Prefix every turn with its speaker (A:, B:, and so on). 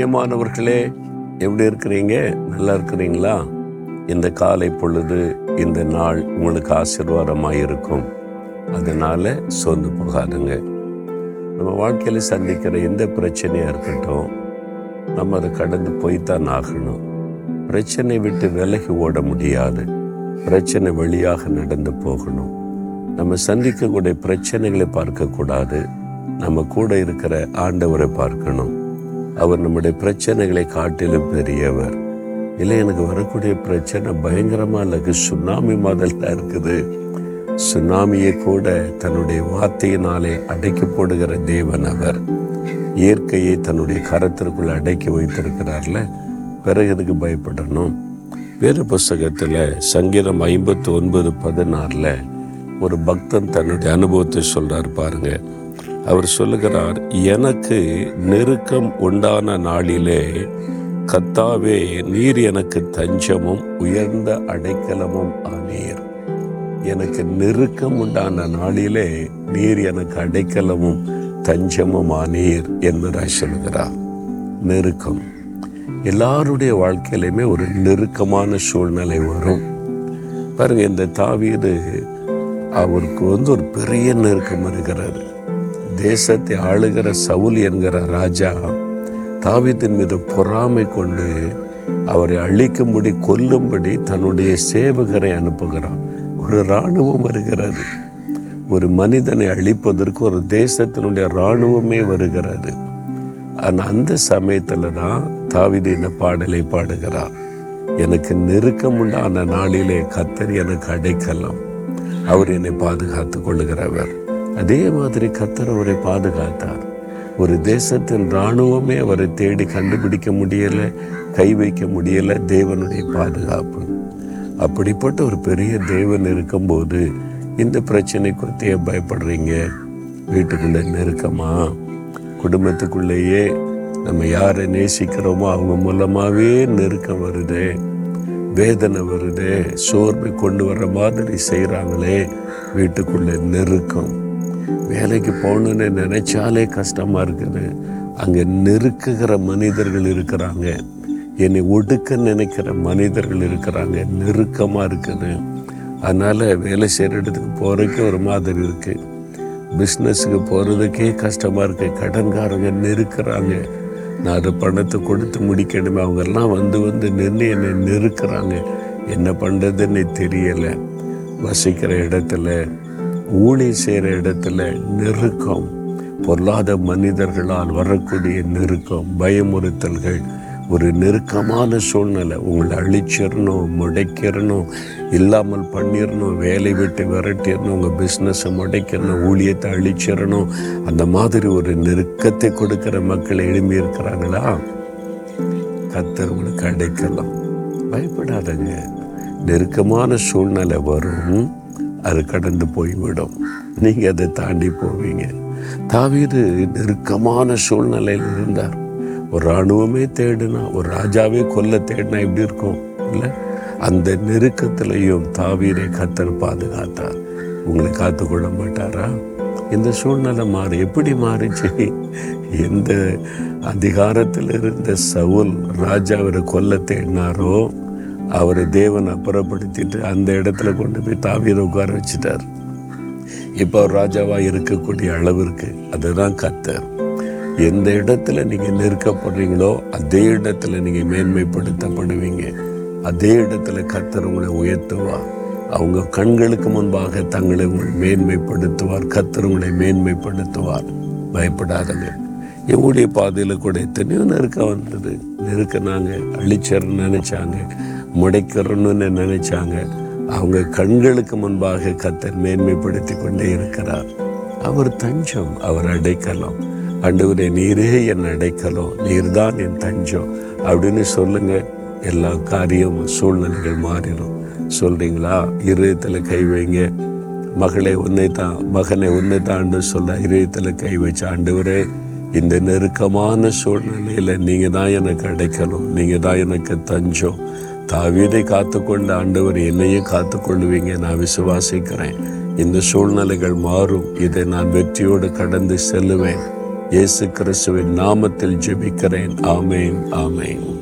A: பிரியமானவர்களே எப்படி இருக்கிறீங்க? நல்லா இருக்கிறீங்களா? இந்த காலை பொழுது இந்த நாள் உங்களுக்கு ஆசீர்வாதமாக இருக்கும் அதனால் சோர்ந்து போகாதுங்க. நம்ம வாழ்க்கையில் சந்திக்கிற எந்த பிரச்சனையாக இருக்கட்டும் நம்ம அதை கடந்து போய்த்தான் ஆகணும். பிரச்சனை விட்டு விலகி ஓட முடியாது. பிரச்சனை வழியாக நடந்து போகணும். நம்ம சந்திக்கக்கூடிய பிரச்சனைகளை பார்க்கக்கூடாது. நம்ம கூட இருக்கிற ஆண்டவரை பார்க்கணும். அவர் நம்முடைய பிரச்சனைகளை காட்டிலும் பெரியவர். இல்லை எனக்கு வரக்கூடிய பிரச்சனை பயங்கரமாக இல்லை. சுனாமி மாதிரிலாம் இருக்குது. சுனாமியை கூட தன்னுடைய வார்த்தையினாலே அடைக்கி போடுகிற தேவன் அவர். இயற்கையை தன்னுடைய கரத்திற்குள் அடக்கி வைத்திருக்கிறார்ல. பிறகு எதுக்கு பயப்படணும்? வேறு புஸ்தகத்தில் சங்கீதம் ஐம்பத்தி ஒன்பது பதினாறில் ஒரு பக்தன் தன்னுடைய அனுபவத்தை சொல்கிறார் பாருங்கள் அவர் சொல்லுகிறார் எனக்கு நெருக்கம் உண்டான நாளிலே கத்தாவே நீர் எனக்கு தஞ்சமும் உயர்ந்த அடைக்கலமும் ஆனீர். எனக்கு நெருக்கம் உண்டான நாளிலே நீர் எனக்கு அடைக்கலமும் தஞ்சமும் ஆனீர் என்பதாய் சொல்கிறார் நெருக்கம். எல்லாருடைய வாழ்க்கையிலுமே ஒரு நெருக்கமான சூழ்நிலை வரும். பாருங்க இந்த தாவீது அவருக்கு வந்து ஒரு பெரிய நெருக்கம் இருக்கிறாரு தேசத்தை ஆளுகிற சவுல் என்கிற ராஜா தாவித்தின் மீது பொறாமை கொண்டு அவரை அழிக்கும்படி கொல்லும்படி தன்னுடைய சேவகரை அனுப்புகிறான். ஒரு இராணுவம் வருகிறது. ஒரு மனிதனை அழிப்பதற்கு ஒரு தேசத்தினுடைய இராணுவமே வருகிறது. ஆனால் அந்த சமயத்தில் தான் தாவீது இந்த பாடலை பாடுகிறார். எனக்கு நெருக்கம் உண்டான நாளிலே கத்தர் எனக்கு அடைக்கலாம். அவர் என்னை பாதுகாத்து கொள்ளுகிறவர். அதே மாதிரி கத்தர் அவரை பாதுகாத்தார். ஒரு தேசத்தின் இராணுவமே அவரை தேடி கண்டுபிடிக்க முடியலை கை வைக்க முடியலை தேவனுடைய பாதுகாப்பு. அப்படிப்பட்ட ஒரு பெரிய தேவன் இருக்கும்போது இந்த பிரச்சனை குறித்தே பயப்படுறீங்க? வீட்டுக்குள்ளே நெருக்கமா? குடும்பத்துக்குள்ளேயே நம்ம யாரை நேசிக்கிறோமோ அவங்க மூலமாகவே நெருக்கம் வருதே வேதனை வருதே சோர்வை கொண்டு வர்ற மாதிரி செய்கிறாங்களே வீட்டுக்குள்ளே நெருக்கம். வேலைக்கு போகணுன்னு நினைச்சாலே கஷ்டமாக இருக்குது. அங்கே நெருக்குகிற மனிதர்கள் இருக்கிறாங்க. என்னை ஒடுக்க நினைக்கிற மனிதர்கள் இருக்கிறாங்க. நெருக்கமாக இருக்குது. அதனால் வேலை செய்கிற இடத்துக்கு போகிறதுக்கே ஒரு மாதிரி இருக்குது பிஸ்னஸுக்கு போகிறதுக்கே கஷ்டமாக இருக்குது கடன்காரங்க நெருக்கிறாங்க. நான் அது பணத்தை கொடுத்து முடிக்கணுமே. அவங்கெல்லாம் வந்து வந்து நின்று என்னை நெருக்கிறாங்க. என்ன பண்ணுறதுன்னு தெரியலை. வசிக்கிற இடத்துல ஊழி செய்கிற இடத்துல நெருக்கம் பொல்லாத மனிதர்களால் வரக்கூடிய நெருக்கம் பயமுறுத்தல்கள் ஒரு நெருக்கமான சூழ்நிலை. உங்களை அழிச்சிடணும் முடைக்கிறணும் இல்லாமல் பண்ணிடணும் வேலை விட்டு விரட்டிடணும் உங்கள் பிஸ்னஸை முடைக்கணும் ஊழியத்தை அழிச்சிடணும். அந்த மாதிரி ஒரு நெருக்கத்தை கொடுக்குற மக்கள் எழும்பி இருக்கிறாங்களா? கத்தர் உங்களுக்கு அடைக்கலாம் பயப்படாதங்க. நெருக்கமான சூழ்நிலை வரும். அது கடந்து போய்விடும். நீங்கள் அதை தாண்டி போவீங்க. தாவீது நெருக்கமான சூழ்நிலையில் இருந்தார். ஒரு இராணுவமே தேடினா ஒரு ராஜாவே கொல்ல தேடினா எப்படி இருக்கும்? இல்லை? அந்த நெருக்கத்திலையும் தாவீரை கத்தர் பாதுகாத்தார். உங்களை காத்துக்கொள்ள மாட்டாரா? இந்த சூழ்நிலை மாறி எப்படி மாறிச்சு? எந்த அதிகாரத்தில் இருந்த சவுல் ராஜாவரை கொல்ல தேடினாரோ அவரை தேவன் அப்புறப்படுத்திட்டு அந்த இடத்துல கொண்டு போய் தாவீரை உட்கார வச்சுட்டார். இப்போ அவர் ராஜாவாக இருக்கக்கூடிய அளவிற்கு அதுதான் கத்தர் எந்த இடத்துல நீங்கள் நெருக்கப்படுறீங்களோ அதே இடத்துல நீங்கள் மேன்மைப்படுத்தப்படுவீங்க. அதே இடத்துல கத்தர் உங்களை உயர்த்துவார். அவங்க கண்களுக்கு முன்பாக தங்களை உங்களை மேன்மைப்படுத்துவார். கத்தர் உங்களை மேன்மைப்படுத்துவார். பயப்படாதங்க. எவ்வளோ பாதையில் கூட எத்தனையோ நெருக்கம் வந்தது. நெருக்கினாங்க அழிச்சர்னு நினச்சாங்க. முடைக்கிறணும்னு நினைச்சாங்க. அவங்க கண்களுக்கு முன்பாக கத்தர் மேன்மைப்படுத்தி கொண்டே இருக்கிறார். அவர் தஞ்சம் அவர் அடைக்கலாம். ஆண்டவரே நீரே என் அடைக்கலாம் நீர்தான் என் தஞ்சம் அப்படின்னு சொல்லுங்க. எல்லா காரியமும் சூழ்நிலைகள் மாறிடும். சொல்றீங்களா? இருதயத்தில் கை வைங்க. மகளை உன்னை தான் மகனை உன்னை தான் சொல்ல இருதயத்தில் கை வச்ச ஆண்டவரே இந்த நெருக்கமான சூழ்நிலையில நீங்க தான் எனக்கு அடைக்கணும் நீங்கள் தான் எனக்கு தஞ்சம். தாவீதை காத்துக்கொண்ட ஆண்டவர் என்னையும் காத்துக்கொள்ளுவீங்க நான் விசுவாசிக்கிறேன். இந்த சூழ்நிலைகள் மாறும். இதை நான் வெற்றியோடு கடந்து செல்லுவேன். இயேசு கிறிஸ்துவின் நாமத்தில் ஜெபிக்கிறேன். ஆமேன் ஆமேன்.